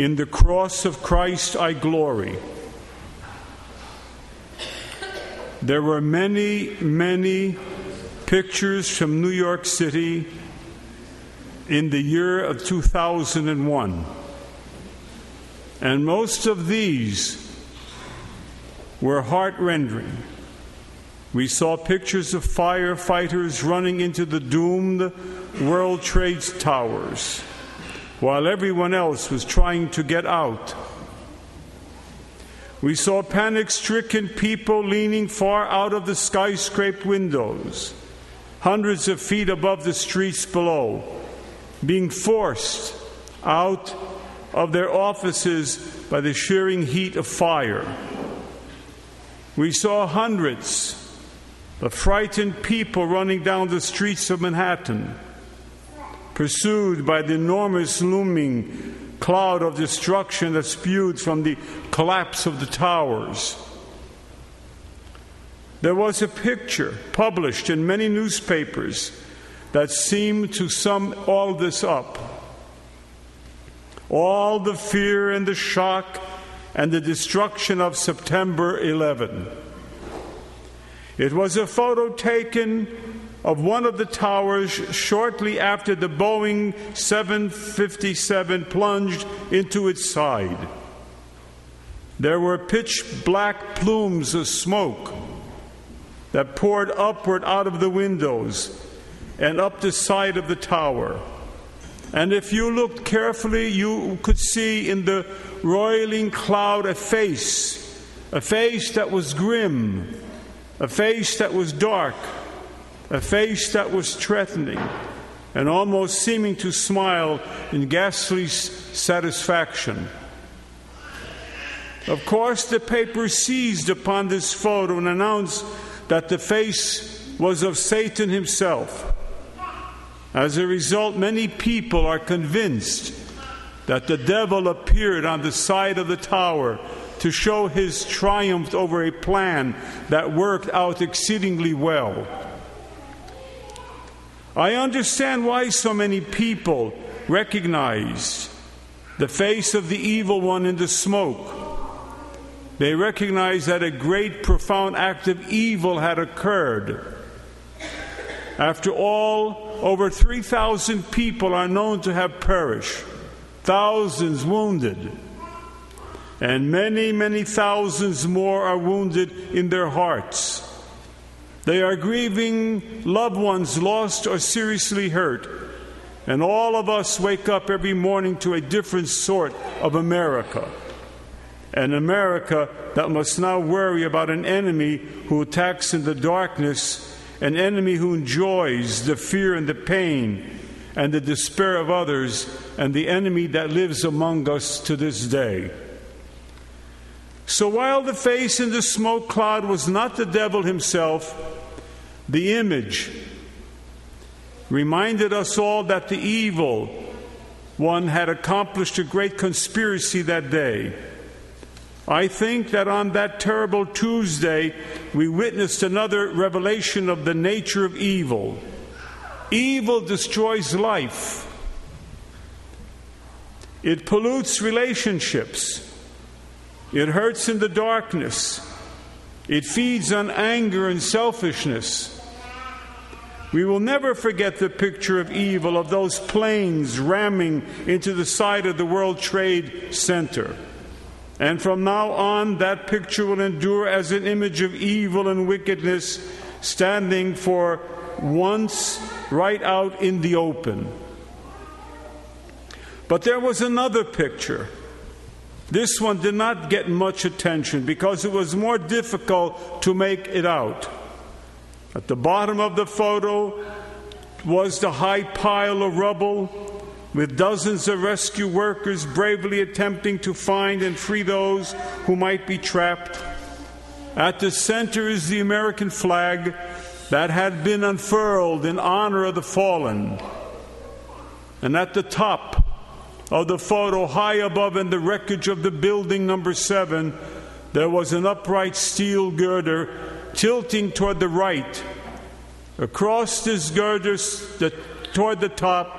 In the cross of Christ I glory. There were many, many pictures from New York City in the year of 2001. And most of these were heart rending. We saw pictures of firefighters running into the doomed World Trade Towers while everyone else was trying to get out. We saw panic stricken people leaning far out of the skyscraper windows, hundreds of feet above the streets below, being forced out of their offices by the shearing heat of fire. We saw hundreds of frightened people running down the streets of Manhattan pursued by the enormous looming cloud of destruction that spewed from the collapse of the towers. There was a picture published in many newspapers that seemed to sum all this up. All the fear and the shock and the destruction of September 11. It was a photo taken of one of the towers shortly after the Boeing 757 plunged into its side. There were pitch black plumes of smoke that poured upward out of the windows and up the side of the tower. And if you looked carefully, you could see in the roiling cloud a face, a face that was grim, a face that was dark a face that was threatening and almost seeming to smile in ghastly satisfaction. Of course, the paper seized upon this photo and announced that the face was of Satan himself. As a result, many people are convinced that the devil appeared on the side of the tower to show his triumph over a plan that worked out exceedingly well. I understand why so many people recognize the face of the evil one in the smoke. They recognize that a great, profound act of evil had occurred. After all, over 3,000 people are known to have perished, thousands wounded, and many, many thousands more are wounded in their hearts. They are grieving loved ones lost or seriously hurt. And all of us wake up every morning to a different sort of America. An America that must now worry about an enemy who attacks in the darkness, an enemy who enjoys the fear and the pain and the despair of others, and the enemy that lives among us to this day. So while the face in the smoke cloud was not the devil himself, the image reminded us all that the evil one had accomplished a great conspiracy that day. I think that on that terrible Tuesday, we witnessed another revelation of the nature of evil. Evil destroys life, it pollutes relationships, it hurts in the darkness, it feeds on anger and selfishness. We will never forget the picture of evil of those planes ramming into the side of the World Trade Center. And from now on, that picture will endure as an image of evil and wickedness standing for once right out in the open. But there was another picture. This one did not get much attention because it was more difficult to make it out. At the bottom of the photo was the high pile of rubble with dozens of rescue workers bravely attempting to find and free those who might be trapped. At the center is the American flag that had been unfurled in honor of the fallen. And at the top of the photo, high above in the wreckage of the building number seven, there was an upright steel girder tilting toward the right. Across this girder, toward the top,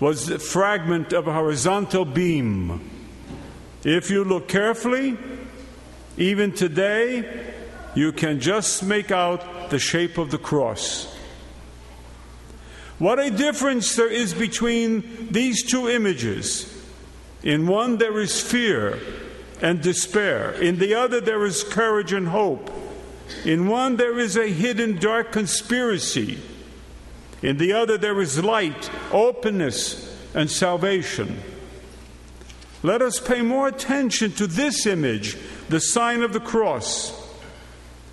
was a fragment of a horizontal beam. If you look carefully, even today, you can just make out the shape of the cross. What a difference there is between these two images. In one, there is fear and despair, in the other, there is courage and hope. In one, there is a hidden dark conspiracy. In the other, there is light, openness, and salvation. Let us pay more attention to this image, the sign of the cross.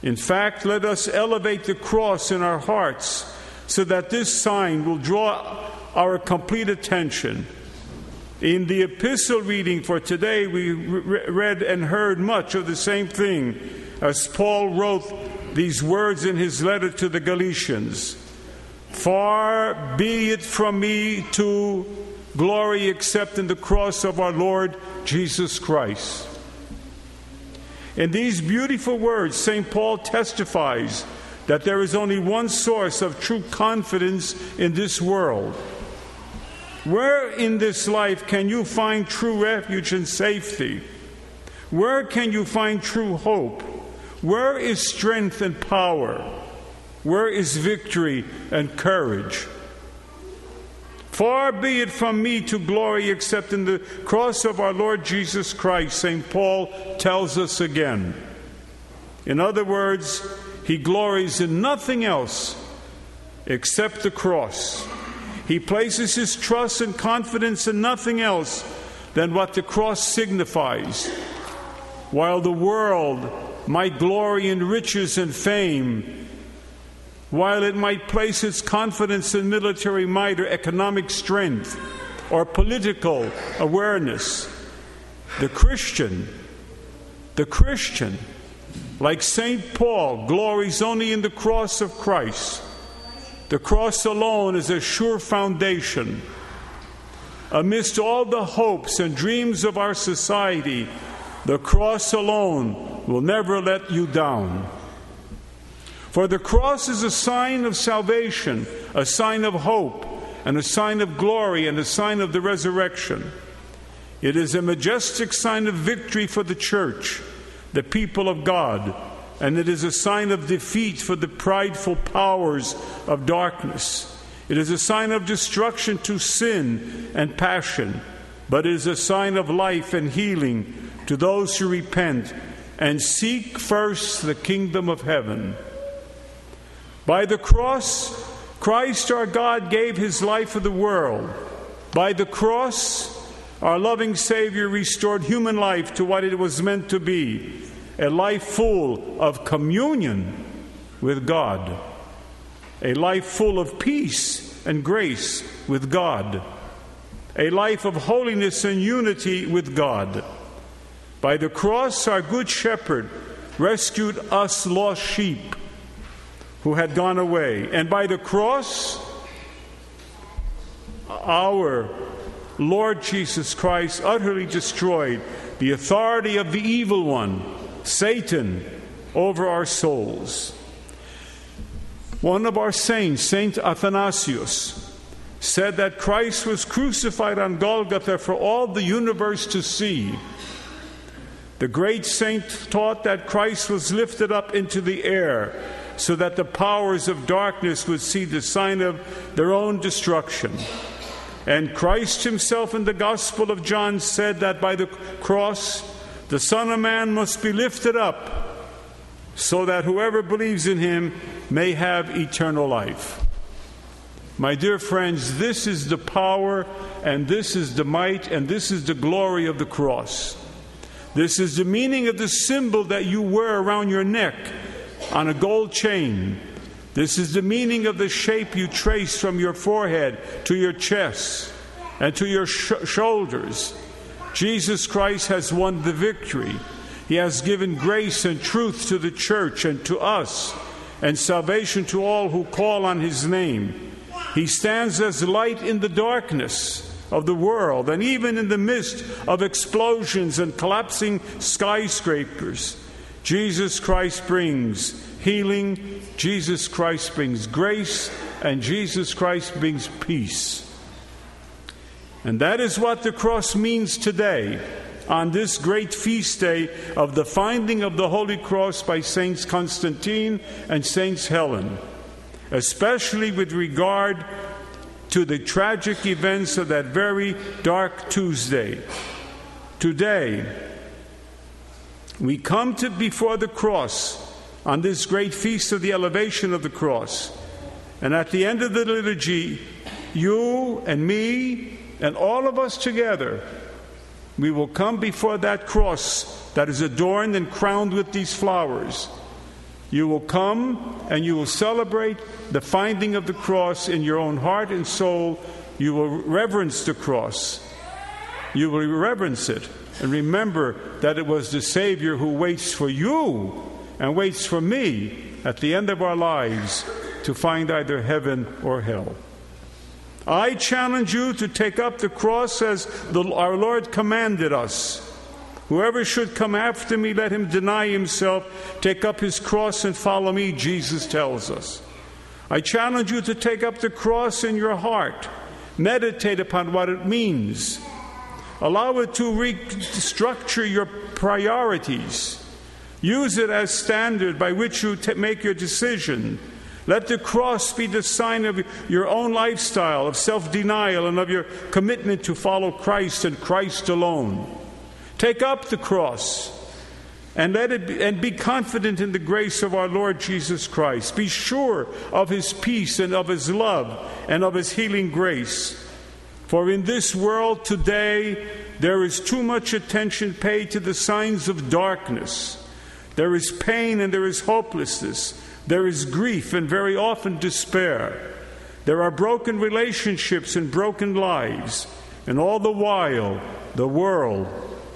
In fact, let us elevate the cross in our hearts so that this sign will draw our complete attention. In the epistle reading for today, we read and heard much of the same thing as Paul wrote these words in his letter to the Galatians Far be it from me to glory except in the cross of our Lord Jesus Christ. In these beautiful words, St. Paul testifies that there is only one source of true confidence in this world. Where in this life can you find true refuge and safety? Where can you find true hope? Where is strength and power? Where is victory and courage? Far be it from me to glory except in the cross of our Lord Jesus Christ, St. Paul tells us again. In other words, he glories in nothing else except the cross. He places his trust and confidence in nothing else than what the cross signifies. While the world might glory in riches and fame, while it might place its confidence in military might or economic strength or political awareness, the Christian, the Christian, like St. Paul, glories only in the cross of Christ. The cross alone is a sure foundation. Amidst all the hopes and dreams of our society, the cross alone will never let you down. For the cross is a sign of salvation, a sign of hope, and a sign of glory, and a sign of the resurrection. It is a majestic sign of victory for the church, the people of God, and it is a sign of defeat for the prideful powers of darkness. It is a sign of destruction to sin and passion, but it is a sign of life and healing to those who repent and seek first the kingdom of heaven. By the cross, Christ our God gave his life for the world. By the cross, our loving Savior restored human life to what it was meant to be a life full of communion with God, a life full of peace and grace with God, a life of holiness and unity with God. By the cross, our Good Shepherd rescued us lost sheep who had gone away. And by the cross, our Lord Jesus Christ utterly destroyed the authority of the evil one, Satan, over our souls. One of our saints, Saint Athanasius, said that Christ was crucified on Golgotha for all the universe to see. The great saint taught that Christ was lifted up into the air so that the powers of darkness would see the sign of their own destruction. And Christ himself in the Gospel of John said that by the cross, the Son of Man must be lifted up so that whoever believes in him may have eternal life. My dear friends, this is the power and this is the might and this is the glory of the cross. This is the meaning of the symbol that you wear around your neck on a gold chain. This is the meaning of the shape you trace from your forehead to your chest and to your sh- shoulders. Jesus Christ has won the victory. He has given grace and truth to the church and to us, and salvation to all who call on his name. He stands as light in the darkness of the world, and even in the midst of explosions and collapsing skyscrapers. Jesus Christ brings healing, Jesus Christ brings grace, and Jesus Christ brings peace. And that is what the cross means today on this great feast day of the finding of the Holy Cross by Saints Constantine and Saints Helen, especially with regard to the tragic events of that very dark Tuesday. Today, we come to before the cross on this great feast of the elevation of the cross. And at the end of the liturgy, you and me and all of us together, we will come before that cross that is adorned and crowned with these flowers. You will come and you will celebrate the finding of the cross in your own heart and soul. You will reverence the cross. You will reverence it and remember that it was the Savior who waits for you and waits for me at the end of our lives to find either heaven or hell. I challenge you to take up the cross as the, our Lord commanded us. Whoever should come after me, let him deny himself, take up his cross, and follow me, Jesus tells us. I challenge you to take up the cross in your heart. Meditate upon what it means. Allow it to restructure your priorities. Use it as standard by which you t- make your decision. Let the cross be the sign of your own lifestyle of self denial and of your commitment to follow Christ and Christ alone. Take up the cross and let it be, and be confident in the grace of our Lord Jesus Christ. Be sure of his peace and of his love and of his healing grace. For in this world today there is too much attention paid to the signs of darkness. There is pain and there is hopelessness. There is grief and very often despair. There are broken relationships and broken lives. And all the while, the world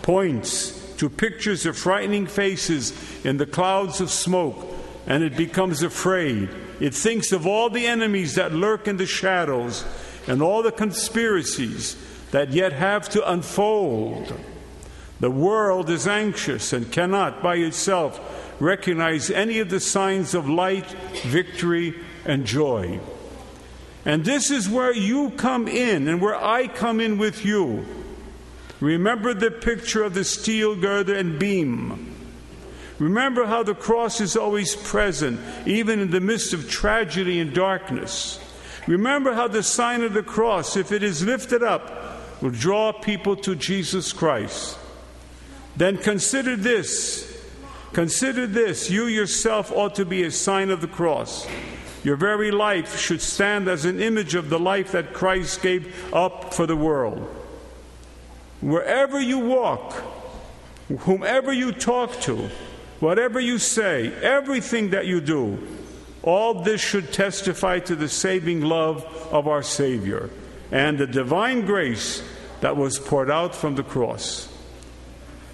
points to pictures of frightening faces in the clouds of smoke, and it becomes afraid. It thinks of all the enemies that lurk in the shadows and all the conspiracies that yet have to unfold. The world is anxious and cannot by itself recognize any of the signs of light, victory, and joy. And this is where you come in and where I come in with you. Remember the picture of the steel girder and beam. Remember how the cross is always present, even in the midst of tragedy and darkness. Remember how the sign of the cross, if it is lifted up, will draw people to Jesus Christ. Then consider this Consider this you yourself ought to be a sign of the cross. Your very life should stand as an image of the life that Christ gave up for the world. Wherever you walk, whomever you talk to, whatever you say, everything that you do, all this should testify to the saving love of our Savior and the divine grace that was poured out from the cross.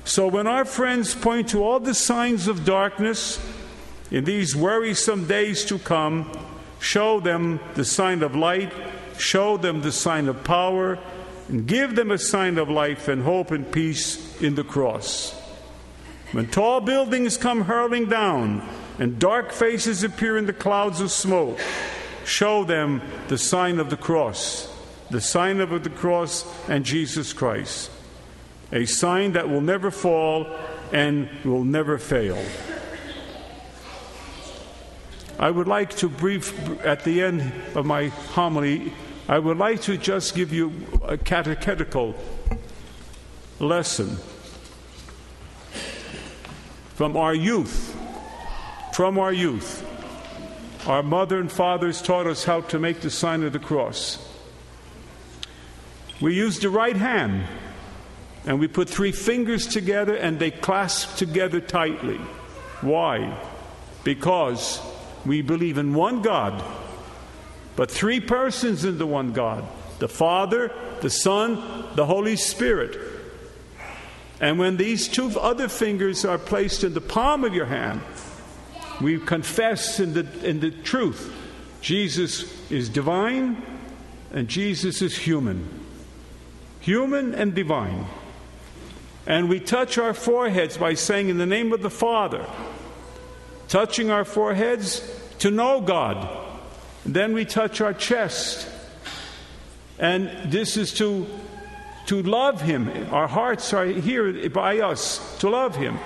So when our friends point to all the signs of darkness in these worrisome days to come, show them the sign of light, show them the sign of power, and give them a sign of life and hope and peace in the cross. When tall buildings come hurling down and dark faces appear in the clouds of smoke, show them the sign of the cross, the sign of the cross and Jesus Christ a sign that will never fall and will never fail. I would like to brief at the end of my homily, I would like to just give you a catechetical lesson from our youth. From our youth. Our mother and fathers taught us how to make the sign of the cross. We used the right hand and we put three fingers together and they clasp together tightly. Why? Because we believe in one God, but three persons in the one God the Father, the Son, the Holy Spirit. And when these two other fingers are placed in the palm of your hand, we confess in the, in the truth Jesus is divine and Jesus is human. Human and divine. And we touch our foreheads by saying, In the name of the Father, touching our foreheads to know God. Then we touch our chest. And this is to, to love Him. Our hearts are here by us to love Him.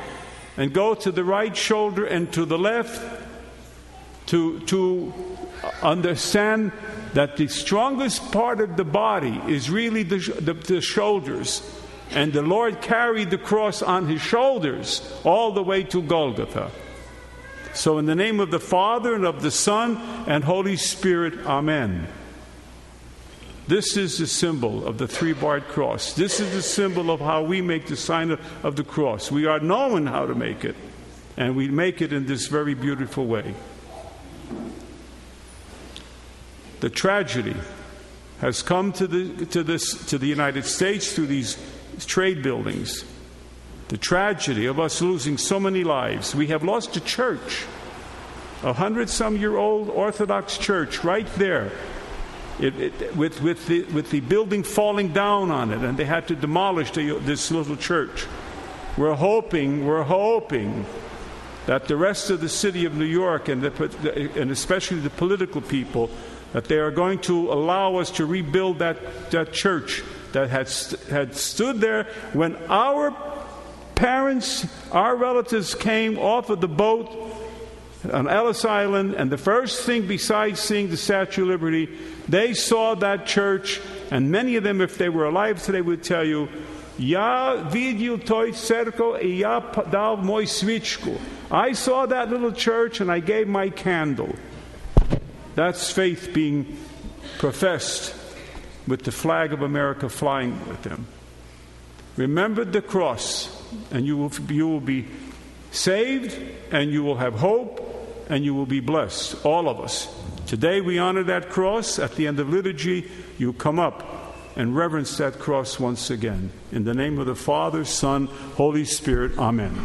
And go to the right shoulder and to the left to, to understand that the strongest part of the body is really the, the, the shoulders. And the Lord carried the cross on his shoulders all the way to Golgotha. So, in the name of the Father and of the Son and Holy Spirit, Amen. This is the symbol of the three barred cross. This is the symbol of how we make the sign of, of the cross. We are knowing how to make it, and we make it in this very beautiful way. The tragedy has come to the, to, this, to the United States through these trade buildings. The tragedy of us losing so many lives. We have lost a church, a hundred some year old Orthodox church, right there it, it, with, with, the, with the building falling down on it, and they had to demolish the, this little church. We're hoping, we're hoping that the rest of the city of New York, and, the, and especially the political people, that they are going to allow us to rebuild that, that church that had, had stood there when our parents, our relatives came off of the boat on Ellis Island, and the first thing besides seeing the Statue of Liberty, they saw that church, and many of them, if they were alive today, would tell you, vidio toj cerko i ja dal moj svičku. I saw that little church and I gave my candle. That's faith being professed with the flag of America flying with them. Remember the cross, and you will, you will be saved, and you will have hope, and you will be blessed, all of us. Today we honor that cross. At the end of liturgy, you come up and reverence that cross once again. In the name of the Father, Son, Holy Spirit, Amen.